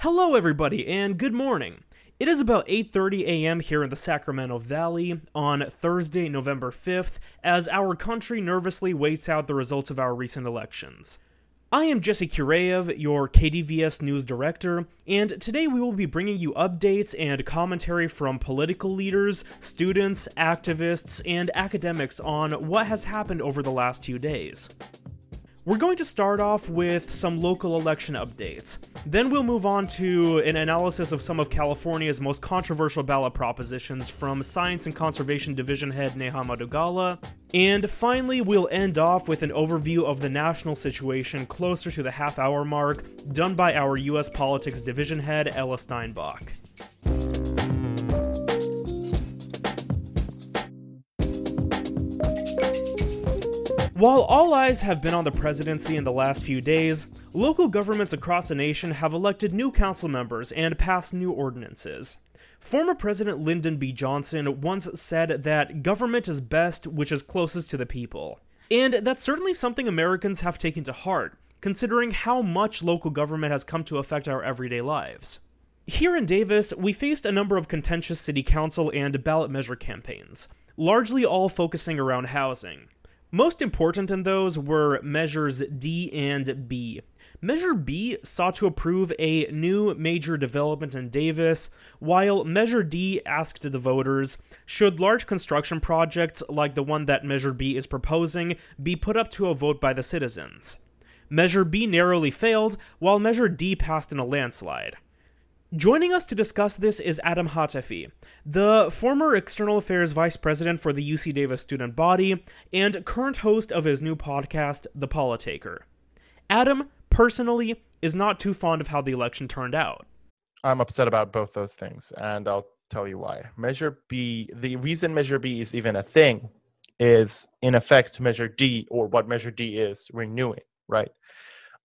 Hello everybody and good morning. It is about 8:30 a.m. here in the Sacramento Valley on Thursday, November 5th, as our country nervously waits out the results of our recent elections. I am Jesse Kureyev, your KDVS news director, and today we will be bringing you updates and commentary from political leaders, students, activists, and academics on what has happened over the last few days. We're going to start off with some local election updates. Then we'll move on to an analysis of some of California's most controversial ballot propositions from Science and Conservation Division head Neha Madugala. And finally, we'll end off with an overview of the national situation closer to the half hour mark, done by our US Politics Division head Ella Steinbach. While all eyes have been on the presidency in the last few days, local governments across the nation have elected new council members and passed new ordinances. Former President Lyndon B. Johnson once said that government is best which is closest to the people. And that's certainly something Americans have taken to heart, considering how much local government has come to affect our everyday lives. Here in Davis, we faced a number of contentious city council and ballot measure campaigns, largely all focusing around housing. Most important in those were Measures D and B. Measure B sought to approve a new major development in Davis, while Measure D asked the voters should large construction projects like the one that Measure B is proposing be put up to a vote by the citizens. Measure B narrowly failed, while Measure D passed in a landslide. Joining us to discuss this is Adam Hatefi, the former External Affairs Vice President for the UC Davis student body and current host of his new podcast, The Politaker. Adam, personally, is not too fond of how the election turned out. I'm upset about both those things, and I'll tell you why. Measure B, the reason Measure B is even a thing is, in effect, Measure D, or what Measure D is, renewing, right?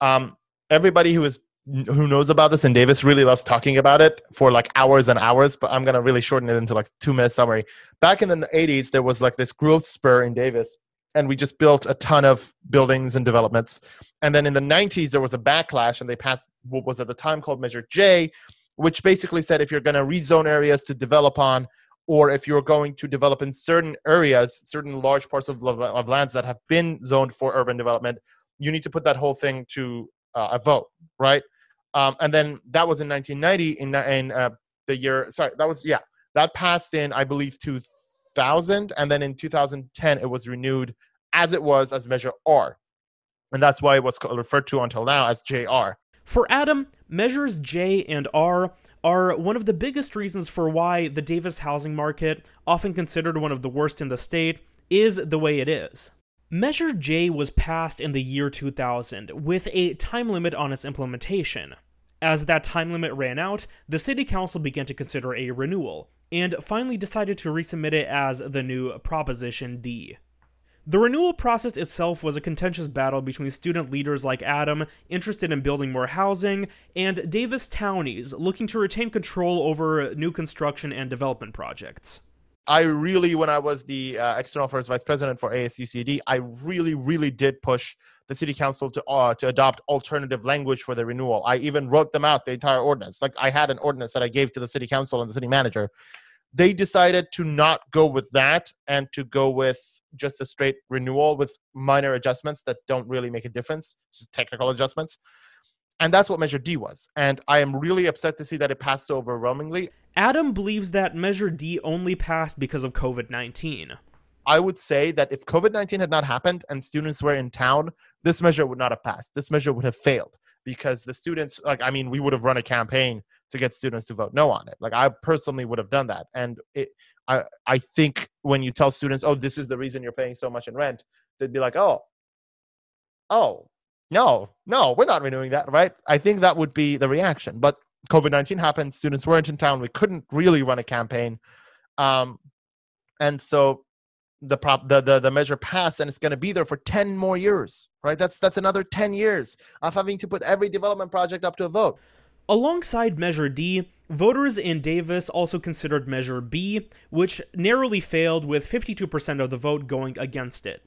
Um, everybody who is who knows about this and Davis really loves talking about it for like hours and hours, but I'm gonna really shorten it into like two minute summary. Back in the 80s, there was like this growth spur in Davis, and we just built a ton of buildings and developments. And then in the 90s, there was a backlash, and they passed what was at the time called Measure J, which basically said if you're gonna rezone areas to develop on, or if you're going to develop in certain areas, certain large parts of, of lands that have been zoned for urban development, you need to put that whole thing to a vote, right? Um, and then that was in 1990 in, in uh, the year, sorry, that was, yeah, that passed in, I believe, 2000. And then in 2010, it was renewed as it was as Measure R. And that's why it was referred to until now as JR. For Adam, measures J and R are one of the biggest reasons for why the Davis housing market, often considered one of the worst in the state, is the way it is. Measure J was passed in the year 2000 with a time limit on its implementation. As that time limit ran out, the City Council began to consider a renewal, and finally decided to resubmit it as the new Proposition D. The renewal process itself was a contentious battle between student leaders like Adam, interested in building more housing, and Davis townies looking to retain control over new construction and development projects. I really, when I was the uh, external affairs vice president for ASUCD, I really, really did push the city council to uh, to adopt alternative language for the renewal. I even wrote them out the entire ordinance. Like I had an ordinance that I gave to the city council and the city manager. They decided to not go with that and to go with just a straight renewal with minor adjustments that don't really make a difference, just technical adjustments. And that's what Measure D was. And I am really upset to see that it passed so overwhelmingly. Adam believes that Measure D only passed because of COVID 19. I would say that if COVID 19 had not happened and students were in town, this measure would not have passed. This measure would have failed because the students, like, I mean, we would have run a campaign to get students to vote no on it. Like, I personally would have done that. And it, I, I think when you tell students, oh, this is the reason you're paying so much in rent, they'd be like, oh, oh, no, no, we're not renewing that, right? I think that would be the reaction. But COVID 19 happened, students weren't in town, we couldn't really run a campaign. Um, and so the prop the, the the measure passed and it's going to be there for 10 more years right that's that's another 10 years of having to put every development project up to a vote Alongside Measure D, voters in Davis also considered Measure B, which narrowly failed with 52% of the vote going against it.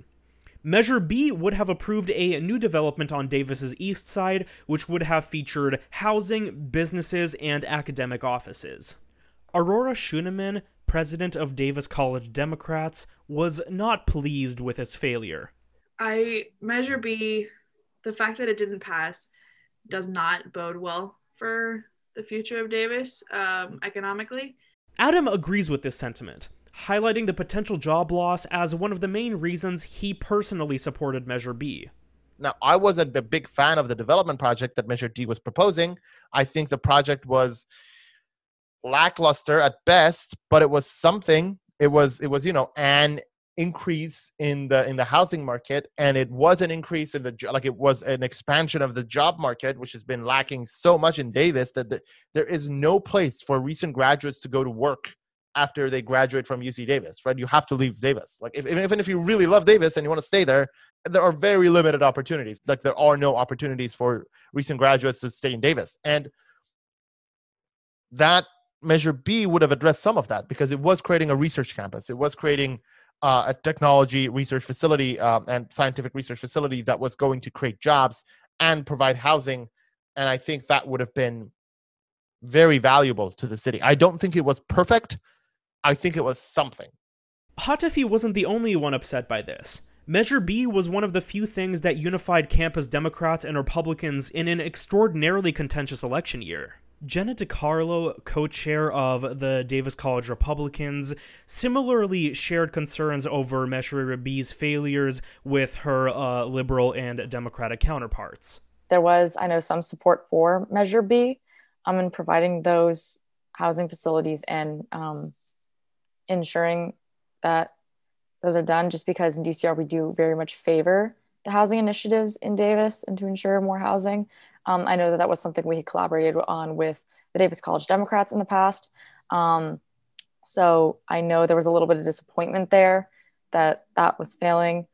Measure B would have approved a new development on Davis's east side, which would have featured housing, businesses, and academic offices. Aurora Schuneman, president of Davis College Democrats, was not pleased with its failure. I Measure B, the fact that it didn't pass does not bode well for the future of Davis um, economically. Adam agrees with this sentiment highlighting the potential job loss as one of the main reasons he personally supported Measure B. Now, I wasn't a big fan of the development project that Measure D was proposing. I think the project was lackluster at best, but it was something. It was it was you know an increase in the in the housing market and it was an increase in the like it was an expansion of the job market which has been lacking so much in Davis that the, there is no place for recent graduates to go to work after they graduate from UC Davis, right? You have to leave Davis. Like, if, even if you really love Davis and you want to stay there, there are very limited opportunities. Like, there are no opportunities for recent graduates to stay in Davis. And that measure B would have addressed some of that because it was creating a research campus. It was creating uh, a technology research facility um, and scientific research facility that was going to create jobs and provide housing. And I think that would have been very valuable to the city. I don't think it was perfect, I think it was something. Hatefi wasn't the only one upset by this. Measure B was one of the few things that unified campus Democrats and Republicans in an extraordinarily contentious election year. Jenna DeCarlo, co chair of the Davis College Republicans, similarly shared concerns over Measure B's failures with her uh, liberal and Democratic counterparts. There was, I know, some support for Measure B um, in providing those housing facilities and um, ensuring that those are done just because in DCR we do very much favor the housing initiatives in Davis and to ensure more housing. Um, I know that that was something we had collaborated on with the Davis College Democrats in the past. Um, so I know there was a little bit of disappointment there that that was failing.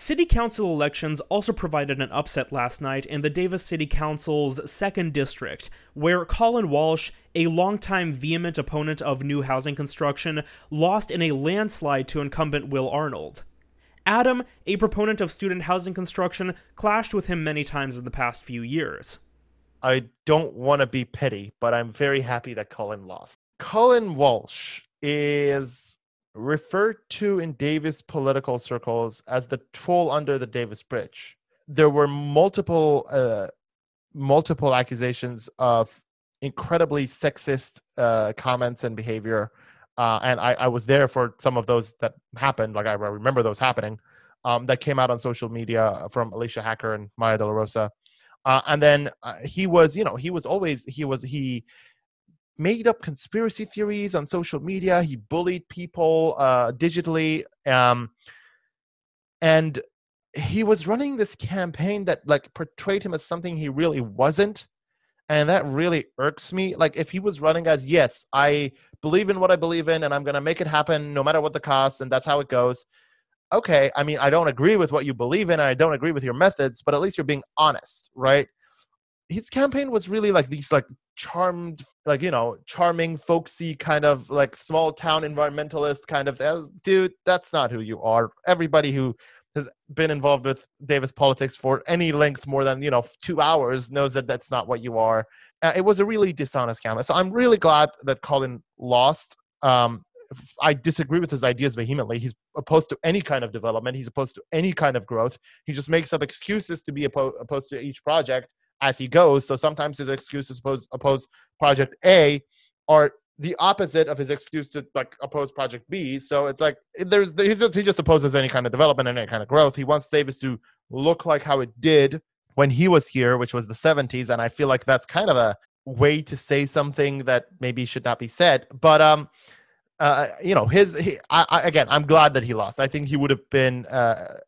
City Council elections also provided an upset last night in the Davis City Council's 2nd District, where Colin Walsh, a longtime vehement opponent of new housing construction, lost in a landslide to incumbent Will Arnold. Adam, a proponent of student housing construction, clashed with him many times in the past few years. I don't want to be petty, but I'm very happy that Colin lost. Colin Walsh is referred to in Davis political circles as the troll under the Davis Bridge. There were multiple uh, multiple accusations of incredibly sexist uh, comments and behavior, uh, and I, I, was there for some of those that happened. Like I remember those happening. Um, that came out on social media from Alicia Hacker and Maya De La Rosa. Uh, and then uh, he was, you know, he was always he was he made up conspiracy theories on social media. He bullied people uh, digitally, um, and he was running this campaign that like portrayed him as something he really wasn't, and that really irks me. Like if he was running as yes, I believe in what I believe in, and I'm gonna make it happen no matter what the cost, and that's how it goes. Okay, I mean, I don't agree with what you believe in, and I don't agree with your methods, but at least you're being honest, right? his campaign was really like these like charmed like you know charming folksy kind of like small town environmentalist kind of dude that's not who you are everybody who has been involved with davis politics for any length more than you know two hours knows that that's not what you are uh, it was a really dishonest campaign so i'm really glad that colin lost um, I disagree with his ideas vehemently. He's opposed to any kind of development. He's opposed to any kind of growth. He just makes up excuses to be oppo- opposed to each project as he goes. So sometimes his excuse to oppose, oppose project A are the opposite of his excuse to like oppose project B. So it's like there's he just he just opposes any kind of development and any kind of growth. He wants Davis to look like how it did when he was here, which was the 70s, and I feel like that's kind of a way to say something that maybe should not be said. But um, uh, you know, his he, I, I, again, I'm glad that he lost. I think he would have been uh,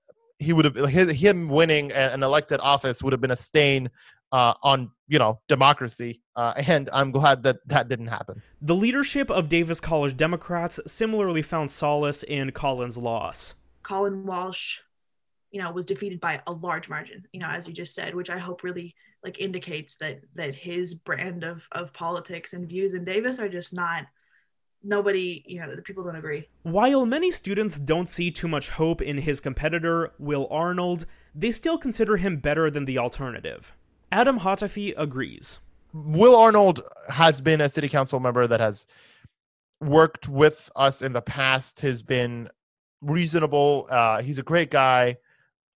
he would have him winning an elected office would have been a stain uh, on you know democracy, uh, and I'm glad that that didn't happen. The leadership of Davis College Democrats similarly found solace in Colin's loss. Colin Walsh, you know, was defeated by a large margin. You know, as you just said, which I hope really like indicates that that his brand of of politics and views in Davis are just not nobody, you know, the people don't agree. While many students don't see too much hope in his competitor, Will Arnold, they still consider him better than the alternative. Adam Hatefi agrees. Will Arnold has been a city council member that has worked with us in the past, has been reasonable. Uh, he's a great guy.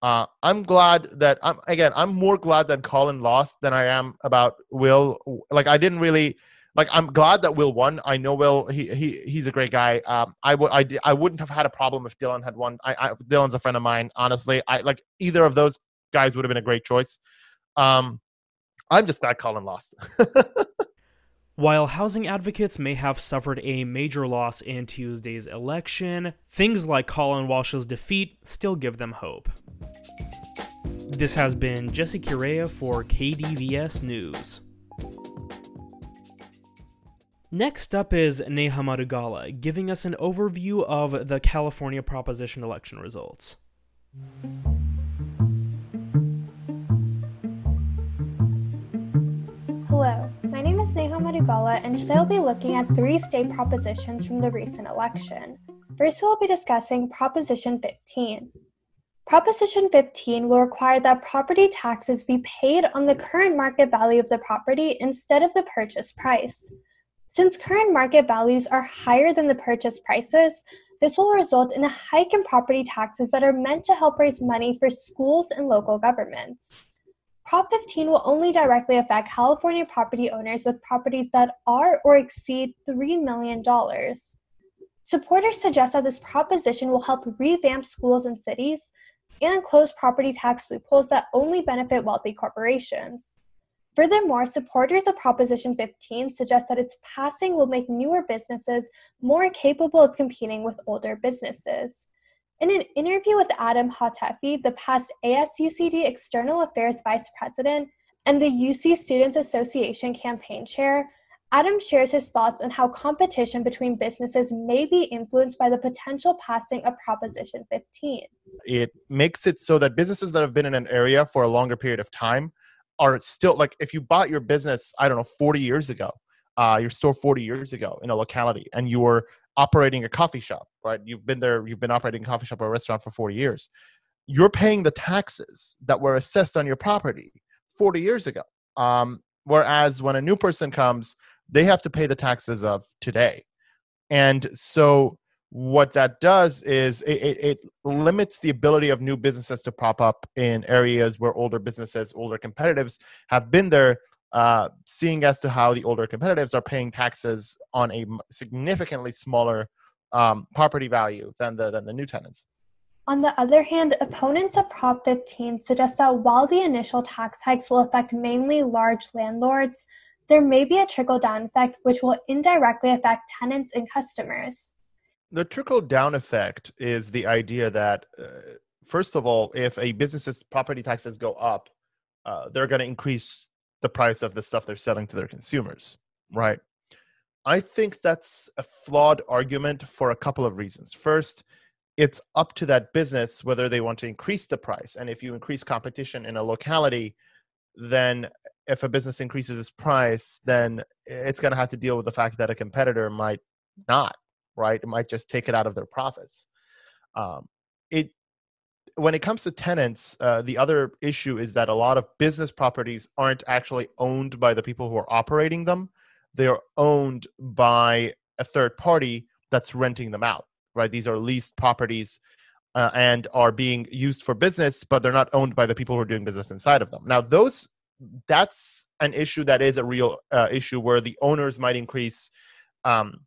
Uh, I'm glad that I'm again. I'm more glad that Colin lost than I am about Will. Like I didn't really like. I'm glad that Will won. I know Will. He he he's a great guy. Um, I would I I wouldn't have had a problem if Dylan had won. I, I Dylan's a friend of mine. Honestly, I like either of those guys would have been a great choice. Um, I'm just glad Colin lost. While housing advocates may have suffered a major loss in Tuesday's election, things like Colin Walsh's defeat still give them hope. This has been Jesse Kireya for KDVS News. Next up is Neha Madugala giving us an overview of the California proposition election results. Hello, my name is Neha Madugala, and today I'll be looking at three state propositions from the recent election. First, we'll be discussing Proposition 15. Proposition 15 will require that property taxes be paid on the current market value of the property instead of the purchase price. Since current market values are higher than the purchase prices, this will result in a hike in property taxes that are meant to help raise money for schools and local governments. Prop 15 will only directly affect California property owners with properties that are or exceed $3 million. Supporters suggest that this proposition will help revamp schools and cities and close property tax loopholes that only benefit wealthy corporations. Furthermore, supporters of Proposition 15 suggest that its passing will make newer businesses more capable of competing with older businesses. In an interview with Adam Hatefi, the past ASUCD External Affairs Vice President and the UC Students Association campaign chair, Adam shares his thoughts on how competition between businesses may be influenced by the potential passing of Proposition 15. It makes it so that businesses that have been in an area for a longer period of time are still like if you bought your business, I don't know, 40 years ago, uh, your store 40 years ago in a locality, and you were operating a coffee shop, right? You've been there, you've been operating a coffee shop or a restaurant for 40 years. You're paying the taxes that were assessed on your property 40 years ago. Um, whereas when a new person comes, they have to pay the taxes of today. And so what that does is it, it, it, limits the ability of new businesses to prop up in areas where older businesses, older competitors have been there uh, seeing as to how the older competitives are paying taxes on a significantly smaller um, property value than the than the new tenants. On the other hand, opponents of Prop 15 suggest that while the initial tax hikes will affect mainly large landlords, there may be a trickle down effect which will indirectly affect tenants and customers. The trickle down effect is the idea that, uh, first of all, if a business's property taxes go up, uh, they're going to increase the price of the stuff they're selling to their consumers, right? I think that's a flawed argument for a couple of reasons. First, it's up to that business whether they want to increase the price. And if you increase competition in a locality, then if a business increases its price, then it's going to have to deal with the fact that a competitor might not, right? It might just take it out of their profits. Um, it when it comes to tenants, uh, the other issue is that a lot of business properties aren't actually owned by the people who are operating them. They are owned by a third party that's renting them out, right? These are leased properties uh, and are being used for business, but they're not owned by the people who are doing business inside of them. Now, those that's an issue that is a real uh, issue where the owners might increase um,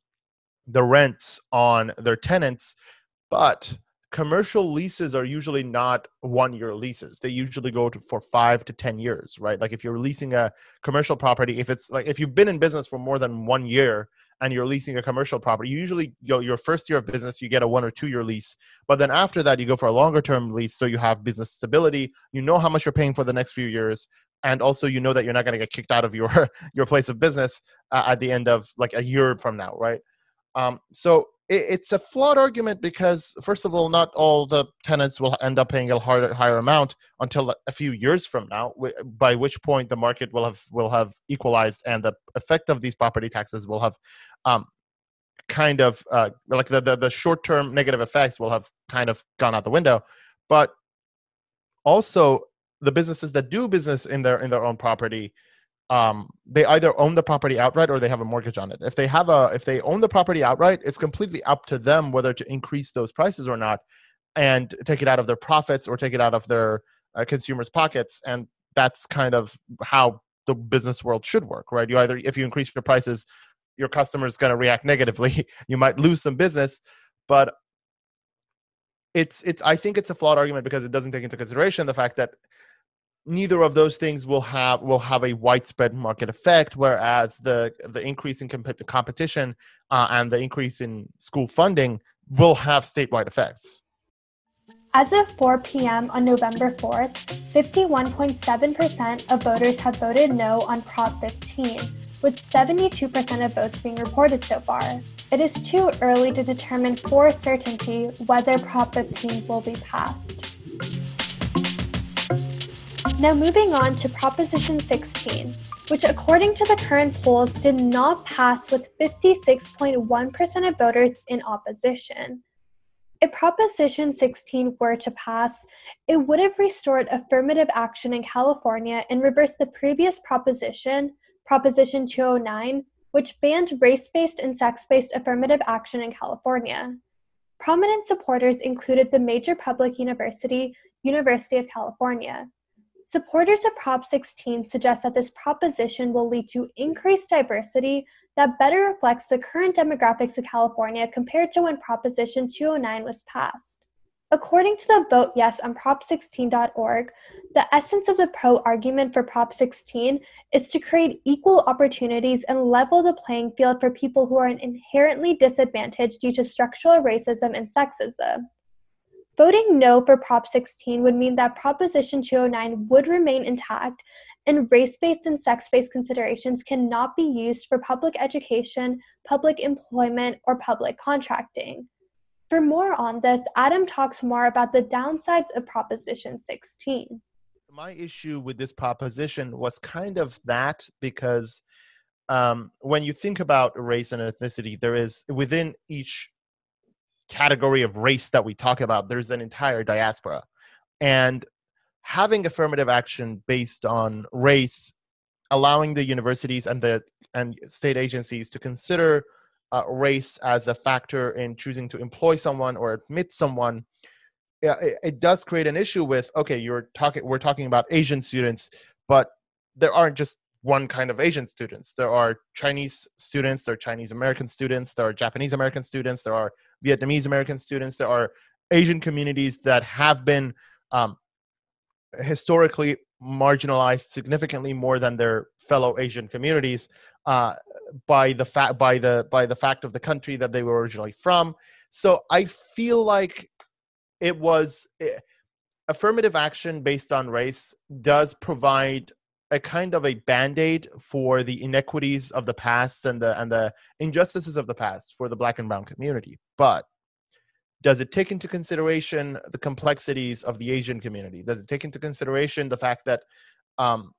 the rents on their tenants, but commercial leases are usually not one year leases. They usually go to, for five to ten years right? Like if you're leasing a commercial property if it's like if you've been in business for more than one year and you're leasing a commercial property usually you know, your first year of business you get a one or two year lease. But then after that you go for a longer term lease so you have business stability. You know how much you're paying for the next few years and also you know that you're not going to get kicked out of your your place of business uh, at the end of like a year from now right um, so it, it's a flawed argument because, first of all, not all the tenants will end up paying a higher, higher amount until a few years from now, by which point the market will have will have equalized and the effect of these property taxes will have um, kind of uh, like the, the, the short term negative effects will have kind of gone out the window. But also the businesses that do business in their in their own property um, they either own the property outright or they have a mortgage on it. If they have a if they own the property outright, it's completely up to them whether to increase those prices or not, and take it out of their profits or take it out of their uh, consumers' pockets. And that's kind of how the business world should work, right? You either if you increase your prices, your customer is going to react negatively. you might lose some business, but it's it's I think it's a flawed argument because it doesn't take into consideration the fact that neither of those things will have will have a widespread market effect whereas the the increase in comp- competition uh, and the increase in school funding will have statewide effects as of 4 p.m. on November 4th, 51.7% of voters have voted no on Prop 15, with 72% of votes being reported so far. It is too early to determine for certainty whether Prop 15 will be passed. Now, moving on to Proposition 16, which, according to the current polls, did not pass with 56.1% of voters in opposition. If Proposition 16 were to pass, it would have restored affirmative action in California and reversed the previous proposition, Proposition 209, which banned race based and sex based affirmative action in California. Prominent supporters included the major public university, University of California. Supporters of Prop 16 suggest that this proposition will lead to increased diversity that better reflects the current demographics of California compared to when Proposition 209 was passed. According to the Vote Yes on Prop16.org, the essence of the pro argument for Prop 16 is to create equal opportunities and level the playing field for people who are inherently disadvantaged due to structural racism and sexism. Voting no for Prop 16 would mean that Proposition 209 would remain intact and race based and sex based considerations cannot be used for public education, public employment, or public contracting. For more on this, Adam talks more about the downsides of Proposition 16. My issue with this proposition was kind of that because um, when you think about race and ethnicity, there is within each category of race that we talk about, there's an entire diaspora. And having affirmative action based on race, allowing the universities and the and state agencies to consider uh, race as a factor in choosing to employ someone or admit someone, it, it does create an issue with okay, you're talking we're talking about Asian students, but there aren't just one kind of Asian students. There are Chinese students, there are Chinese American students, there are Japanese American students, there are Vietnamese American students, there are Asian communities that have been um, historically marginalized significantly more than their fellow Asian communities uh, by the fact by the by the fact of the country that they were originally from. So I feel like it was eh, affirmative action based on race does provide a kind of a band-aid for the inequities of the past and the and the injustices of the past for the black and brown community. But does it take into consideration the complexities of the asian community? Does it take into consideration the fact that um,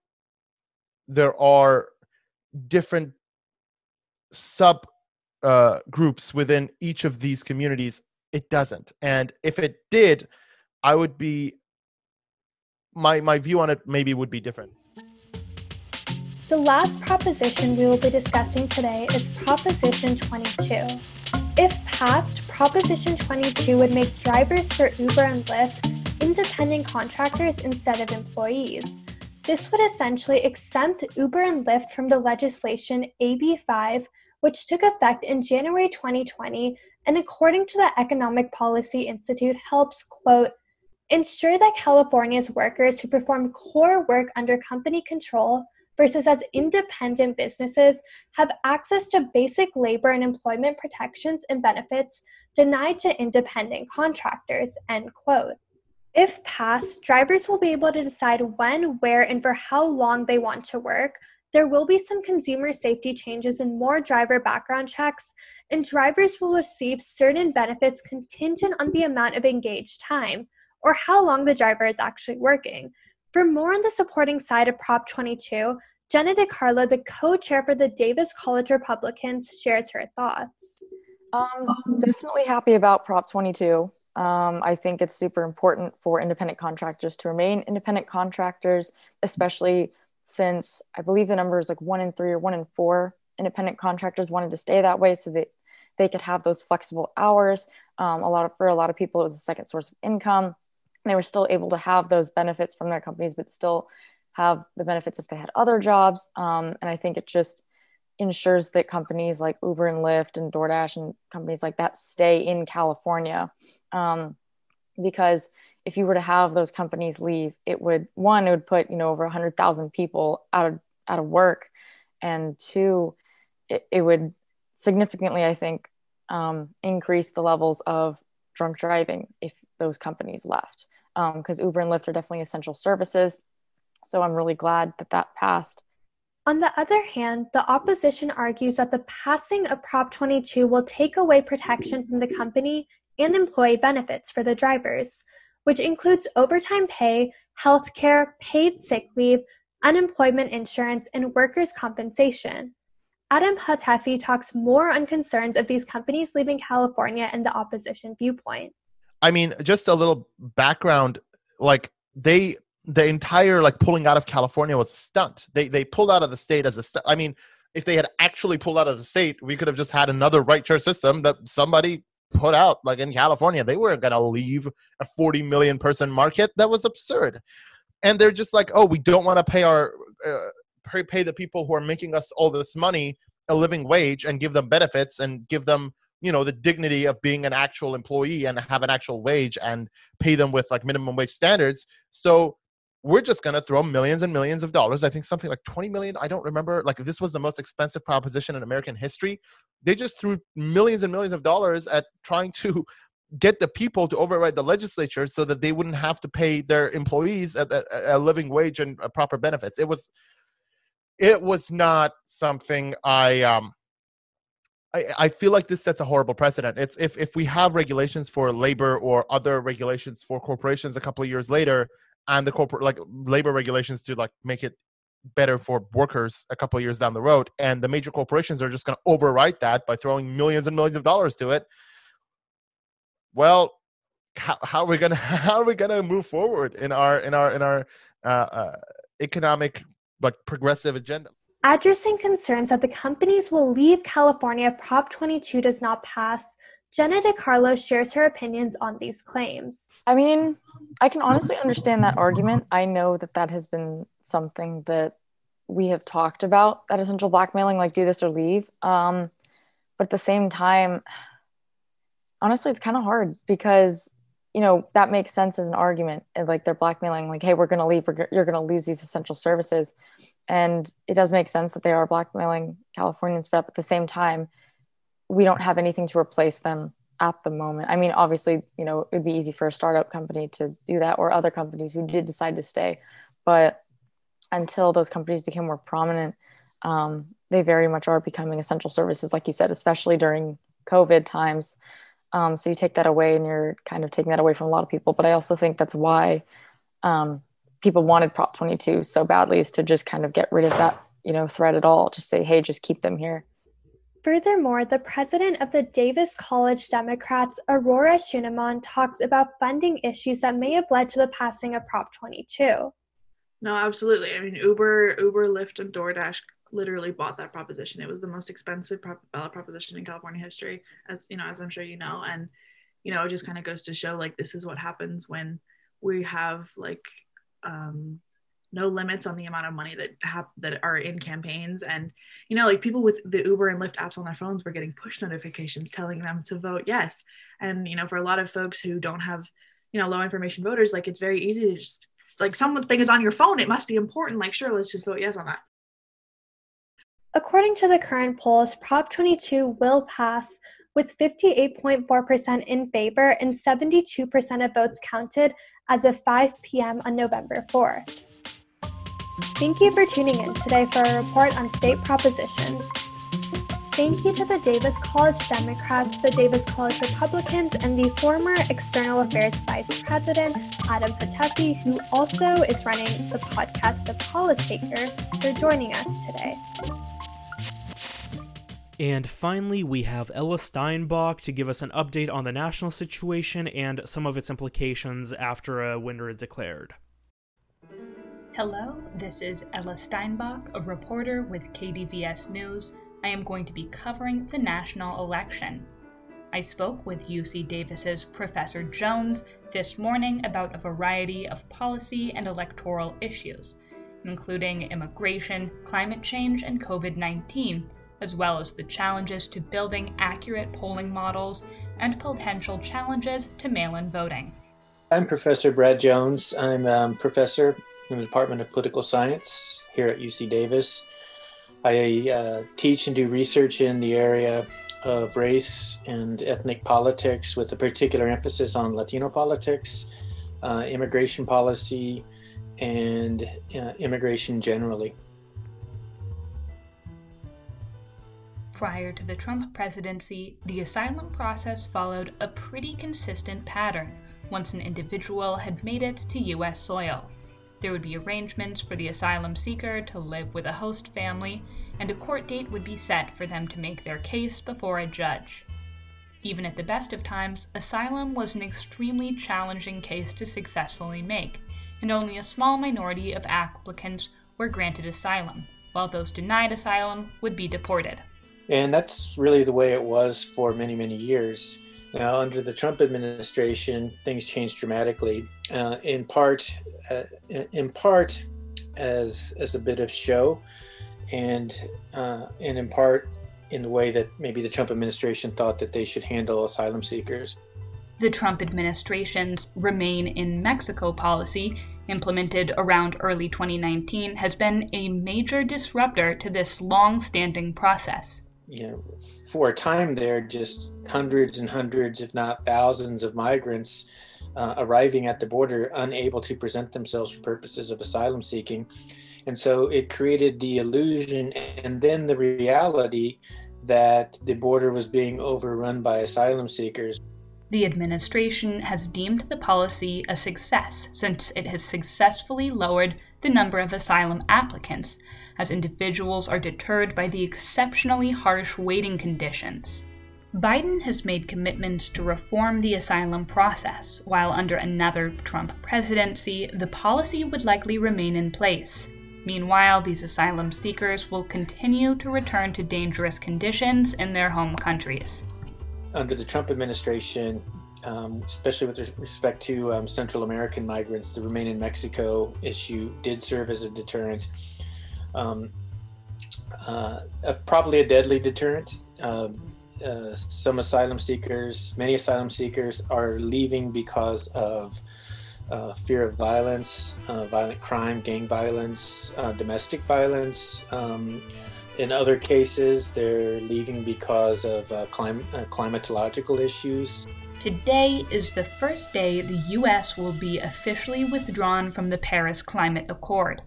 there are different sub uh, groups within each of these communities? It doesn't. And if it did i would be my my view on it maybe would be different the last proposition we will be discussing today is Proposition 22. If passed, Proposition 22 would make drivers for Uber and Lyft independent contractors instead of employees. This would essentially exempt Uber and Lyft from the legislation AB 5, which took effect in January 2020 and, according to the Economic Policy Institute, helps, quote, ensure that California's workers who perform core work under company control versus as independent businesses have access to basic labor and employment protections and benefits denied to independent contractors, end quote. If passed, drivers will be able to decide when, where, and for how long they want to work. There will be some consumer safety changes and more driver background checks, and drivers will receive certain benefits contingent on the amount of engaged time or how long the driver is actually working, for more on the supporting side of Prop 22, Jenna DiCarlo, the co chair for the Davis College Republicans, shares her thoughts. Um, definitely happy about Prop 22. Um, I think it's super important for independent contractors to remain independent contractors, especially since I believe the number is like one in three or one in four independent contractors wanted to stay that way so that they could have those flexible hours. Um, a lot of, for a lot of people, it was a second source of income. They were still able to have those benefits from their companies, but still have the benefits if they had other jobs. Um, and I think it just ensures that companies like Uber and Lyft and DoorDash and companies like that stay in California. Um, because if you were to have those companies leave, it would one, it would put you know over hundred thousand people out of out of work, and two, it, it would significantly, I think, um, increase the levels of drunk driving if those companies left. Because um, Uber and Lyft are definitely essential services, so I'm really glad that that passed. On the other hand, the opposition argues that the passing of Prop 22 will take away protection from the company and employee benefits for the drivers, which includes overtime pay, health care, paid sick leave, unemployment insurance, and workers' compensation. Adam Hatefi talks more on concerns of these companies leaving California and the opposition viewpoint. I mean, just a little background like they the entire like pulling out of California was a stunt. They they pulled out of the state as a stunt. I mean, if they had actually pulled out of the state, we could have just had another right share system that somebody put out like in California. They weren't gonna leave a 40 million person market. That was absurd. And they're just like, oh, we don't want to pay our uh, pay the people who are making us all this money a living wage and give them benefits and give them you know the dignity of being an actual employee and have an actual wage and pay them with like minimum wage standards. So we're just going to throw millions and millions of dollars i think something like 20 million i don't remember like this was the most expensive proposition in american history. They just threw millions and millions of dollars at trying to get the people to override the legislature so that they wouldn't have to pay their employees a, a, a living wage and proper benefits. It was it was not something i um I, I feel like this sets a horrible precedent. It's if, if we have regulations for labor or other regulations for corporations a couple of years later, and the corporate like labor regulations to like make it better for workers a couple of years down the road and the major corporations are just going to overwrite that by throwing millions and millions of dollars to it well how, how are we to how are we to move forward in our in our in our uh, uh, economic like progressive agenda addressing concerns that the companies will leave california if prop 22 does not pass Jenna DeCarlo shares her opinions on these claims. I mean, I can honestly understand that argument. I know that that has been something that we have talked about that essential blackmailing, like do this or leave. Um, but at the same time, honestly, it's kind of hard because you know that makes sense as an argument. And like they're blackmailing, like, "Hey, we're going to leave. You're going to lose these essential services," and it does make sense that they are blackmailing Californians. But at the same time, we don't have anything to replace them at the moment. I mean, obviously, you know, it would be easy for a startup company to do that or other companies who did decide to stay. But until those companies become more prominent, um, they very much are becoming essential services, like you said, especially during COVID times. Um, so you take that away and you're kind of taking that away from a lot of people. But I also think that's why um, people wanted Prop 22 so badly is to just kind of get rid of that, you know, threat at all. Just say, hey, just keep them here. Furthermore, the president of the Davis College Democrats, Aurora Schuneman, talks about funding issues that may have led to the passing of Prop 22. No, absolutely. I mean, Uber, Uber, Lyft, and DoorDash literally bought that proposition. It was the most expensive prop- ballot proposition in California history, as you know, as I'm sure you know. And you know, it just kind of goes to show like this is what happens when we have like um, no limits on the amount of money that have that are in campaigns. And you know like people with the uber and lyft apps on their phones were getting push notifications telling them to vote yes. And you know for a lot of folks who don't have you know low information voters like it's very easy to just like something is on your phone. It must be important. Like sure let's just vote yes on that according to the current polls prop 22 will pass with 58.4% in favor and 72% of votes counted as of 5 p.m. on November 4th. Thank you for tuning in today for a report on state propositions. Thank you to the Davis College Democrats, the Davis College Republicans, and the former External Affairs Vice President, Adam Hatefi, who also is running the podcast The Politaker, for joining us today. And finally, we have Ella Steinbach to give us an update on the national situation and some of its implications after uh, a winner is declared. Hello, this is Ella Steinbach, a reporter with KDVS News. I am going to be covering the national election. I spoke with UC Davis's Professor Jones this morning about a variety of policy and electoral issues, including immigration, climate change, and COVID 19 as well as the challenges to building accurate polling models and potential challenges to mail in voting. I'm Professor Brad Jones. I'm a um, professor in the Department of Political Science here at UC Davis. I uh, teach and do research in the area of race and ethnic politics with a particular emphasis on Latino politics, uh, immigration policy, and uh, immigration generally. Prior to the Trump presidency, the asylum process followed a pretty consistent pattern once an individual had made it to U.S. soil. There would be arrangements for the asylum seeker to live with a host family, and a court date would be set for them to make their case before a judge. Even at the best of times, asylum was an extremely challenging case to successfully make, and only a small minority of applicants were granted asylum, while those denied asylum would be deported. And that's really the way it was for many, many years. Now, under the Trump administration, things changed dramatically. Uh, in part, uh, in part, as as a bit of show, and uh, and in part, in the way that maybe the Trump administration thought that they should handle asylum seekers. The Trump administration's "Remain in Mexico" policy, implemented around early 2019, has been a major disruptor to this long-standing process you know, for a time there, just hundreds and hundreds, if not thousands, of migrants uh, arriving at the border, unable to present themselves for purposes of asylum seeking. And so it created the illusion and then the reality that the border was being overrun by asylum seekers. The administration has deemed the policy a success since it has successfully lowered the number of asylum applicants as individuals are deterred by the exceptionally harsh waiting conditions. Biden has made commitments to reform the asylum process, while under another Trump presidency, the policy would likely remain in place. Meanwhile, these asylum seekers will continue to return to dangerous conditions in their home countries. Under the Trump administration, um, especially with respect to um, Central American migrants, the Remain in Mexico issue did serve as a deterrent um, uh, probably a deadly deterrent. Uh, uh, some asylum seekers, many asylum seekers, are leaving because of uh, fear of violence, uh, violent crime, gang violence, uh, domestic violence. In other cases, they're leaving because of uh, clim- uh, climatological issues. Today is the first day the U.S. will be officially withdrawn from the Paris Climate Accord.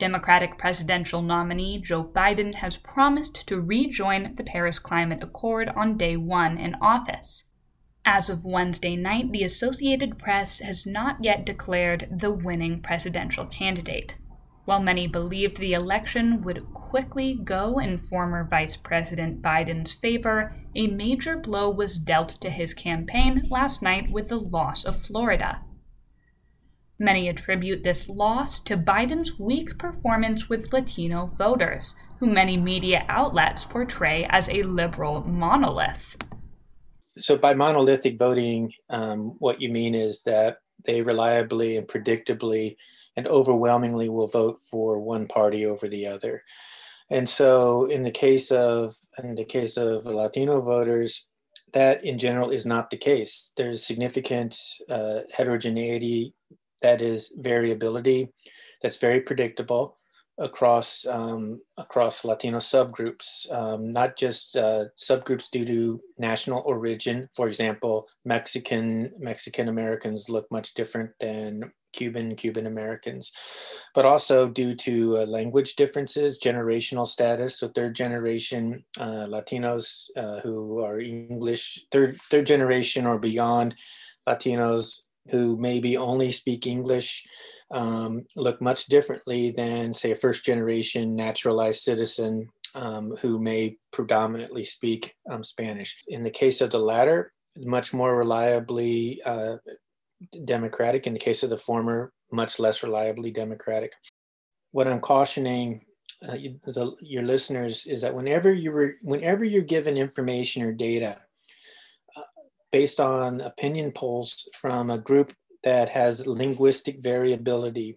Democratic presidential nominee Joe Biden has promised to rejoin the Paris Climate Accord on day one in office. As of Wednesday night, the Associated Press has not yet declared the winning presidential candidate. While many believed the election would quickly go in former Vice President Biden's favor, a major blow was dealt to his campaign last night with the loss of Florida. Many attribute this loss to Biden's weak performance with Latino voters, who many media outlets portray as a liberal monolith. So, by monolithic voting, um, what you mean is that they reliably and predictably and overwhelmingly will vote for one party over the other. And so, in the case of in the case of Latino voters, that in general is not the case. There's significant uh, heterogeneity that is variability that's very predictable across um, across Latino subgroups, um, not just uh, subgroups due to national origin. For example, Mexican Mexican Americans look much different than Cuban Cuban Americans, but also due to uh, language differences, generational status. So third generation uh, Latinos uh, who are English, third third generation or beyond Latinos who maybe only speak English um, look much differently than, say, a first generation naturalized citizen um, who may predominantly speak um, Spanish. In the case of the latter, much more reliably uh, Democratic. In the case of the former, much less reliably Democratic. What I'm cautioning uh, you, the, your listeners is that whenever you re, whenever you're given information or data uh, based on opinion polls from a group that has linguistic variability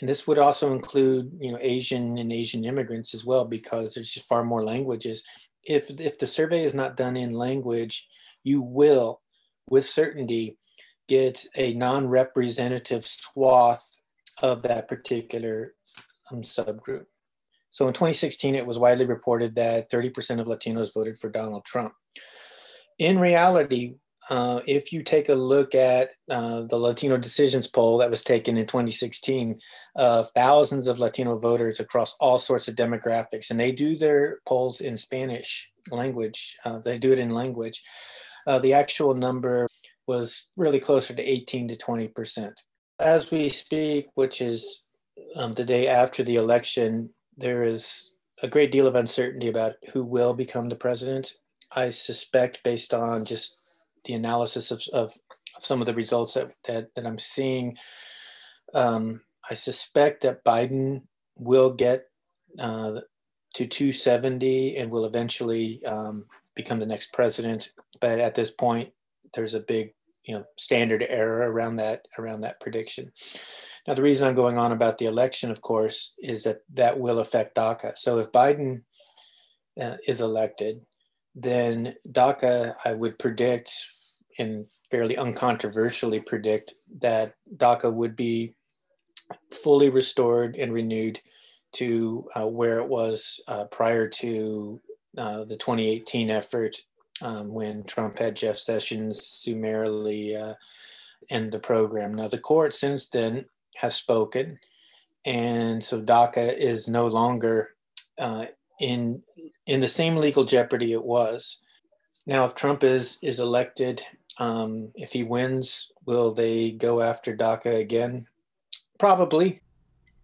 and this would also include you know asian and asian immigrants as well because there's just far more languages if if the survey is not done in language you will with certainty get a non-representative swath of that particular um, subgroup. So in 2016 it was widely reported that 30% of latinos voted for donald trump. In reality uh, if you take a look at uh, the Latino Decisions poll that was taken in 2016 of thousands of Latino voters across all sorts of demographics, and they do their polls in Spanish language, uh, they do it in language, uh, the actual number was really closer to 18 to 20 percent. As we speak, which is um, the day after the election, there is a great deal of uncertainty about who will become the president. I suspect, based on just the analysis of, of, of some of the results that, that, that I'm seeing, um, I suspect that Biden will get uh, to 270 and will eventually um, become the next president. But at this point, there's a big, you know, standard error around that around that prediction. Now, the reason I'm going on about the election, of course, is that that will affect DACA. So if Biden uh, is elected, then DACA, I would predict and fairly uncontroversially predict that DACA would be fully restored and renewed to uh, where it was uh, prior to uh, the 2018 effort um, when Trump had Jeff Sessions summarily uh, end the program. Now, the court since then has spoken, and so DACA is no longer uh, in in the same legal jeopardy it was. Now, if Trump is is elected um, if he wins, will they go after DACA again? Probably.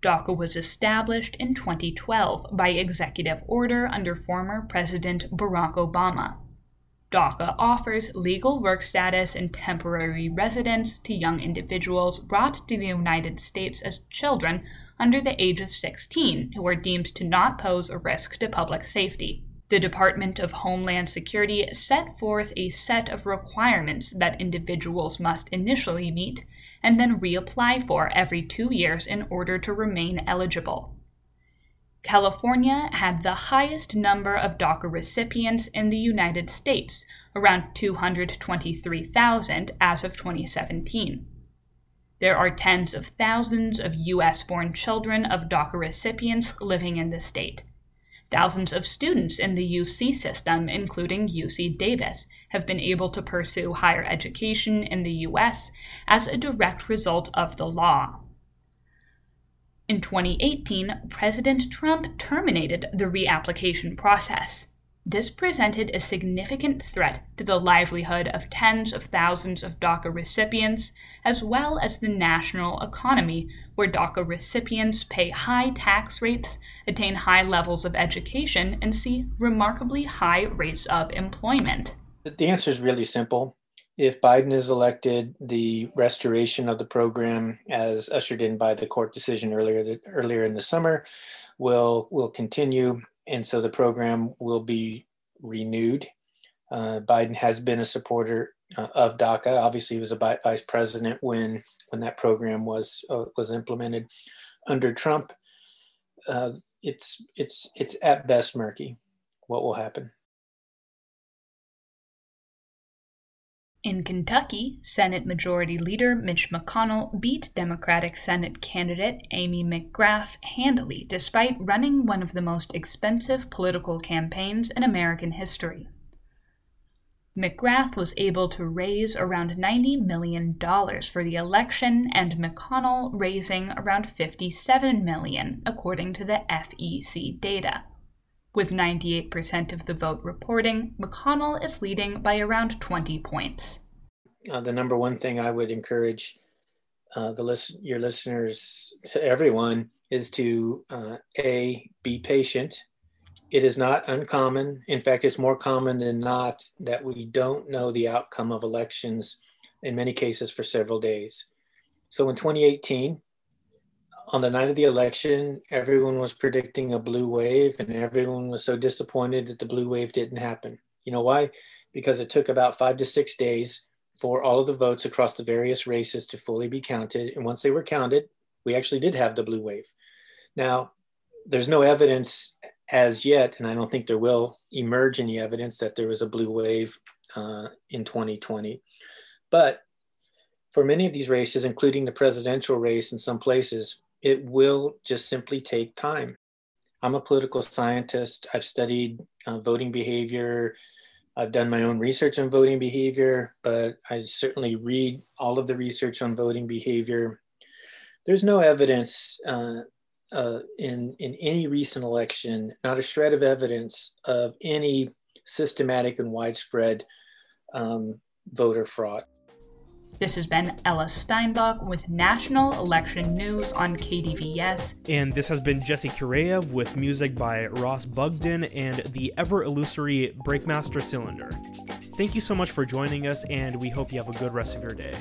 DACA was established in 2012 by executive order under former President Barack Obama. DACA offers legal work status and temporary residence to young individuals brought to the United States as children under the age of 16 who are deemed to not pose a risk to public safety. The Department of Homeland Security set forth a set of requirements that individuals must initially meet and then reapply for every two years in order to remain eligible. California had the highest number of DACA recipients in the United States, around 223,000 as of 2017. There are tens of thousands of U.S. born children of DACA recipients living in the state. Thousands of students in the UC system, including UC Davis, have been able to pursue higher education in the US as a direct result of the law. In 2018, President Trump terminated the reapplication process. This presented a significant threat to the livelihood of tens of thousands of DACA recipients, as well as the national economy, where DACA recipients pay high tax rates, attain high levels of education, and see remarkably high rates of employment. The answer is really simple. If Biden is elected, the restoration of the program, as ushered in by the court decision earlier earlier in the summer, will will continue and so the program will be renewed. Uh, Biden has been a supporter uh, of DACA. Obviously, he was a vice president when when that program was uh, was implemented. Under Trump, uh, it's it's it's at best murky what will happen. In Kentucky, Senate Majority Leader Mitch McConnell beat Democratic Senate candidate Amy McGrath handily despite running one of the most expensive political campaigns in American history. McGrath was able to raise around $90 million for the election, and McConnell raising around 57 million, according to the FEC data. With 98% of the vote reporting, McConnell is leading by around 20 points. Uh, the number one thing I would encourage uh, the list, your listeners to everyone is to uh, a be patient it is not uncommon. In fact, it's more common than not that we don't know the outcome of elections in many cases for several days. So in 2018, on the night of the election, everyone was predicting a blue wave, and everyone was so disappointed that the blue wave didn't happen. You know why? Because it took about five to six days for all of the votes across the various races to fully be counted. And once they were counted, we actually did have the blue wave. Now, there's no evidence as yet, and I don't think there will emerge any evidence that there was a blue wave uh, in 2020. But for many of these races, including the presidential race in some places, it will just simply take time. I'm a political scientist. I've studied uh, voting behavior. I've done my own research on voting behavior, but I certainly read all of the research on voting behavior. There's no evidence uh, uh, in, in any recent election, not a shred of evidence of any systematic and widespread um, voter fraud. This has been Ella Steinbach with National Election News on KDVS. And this has been Jesse Kureyev with music by Ross Bugden and the ever illusory Breakmaster Cylinder. Thank you so much for joining us, and we hope you have a good rest of your day.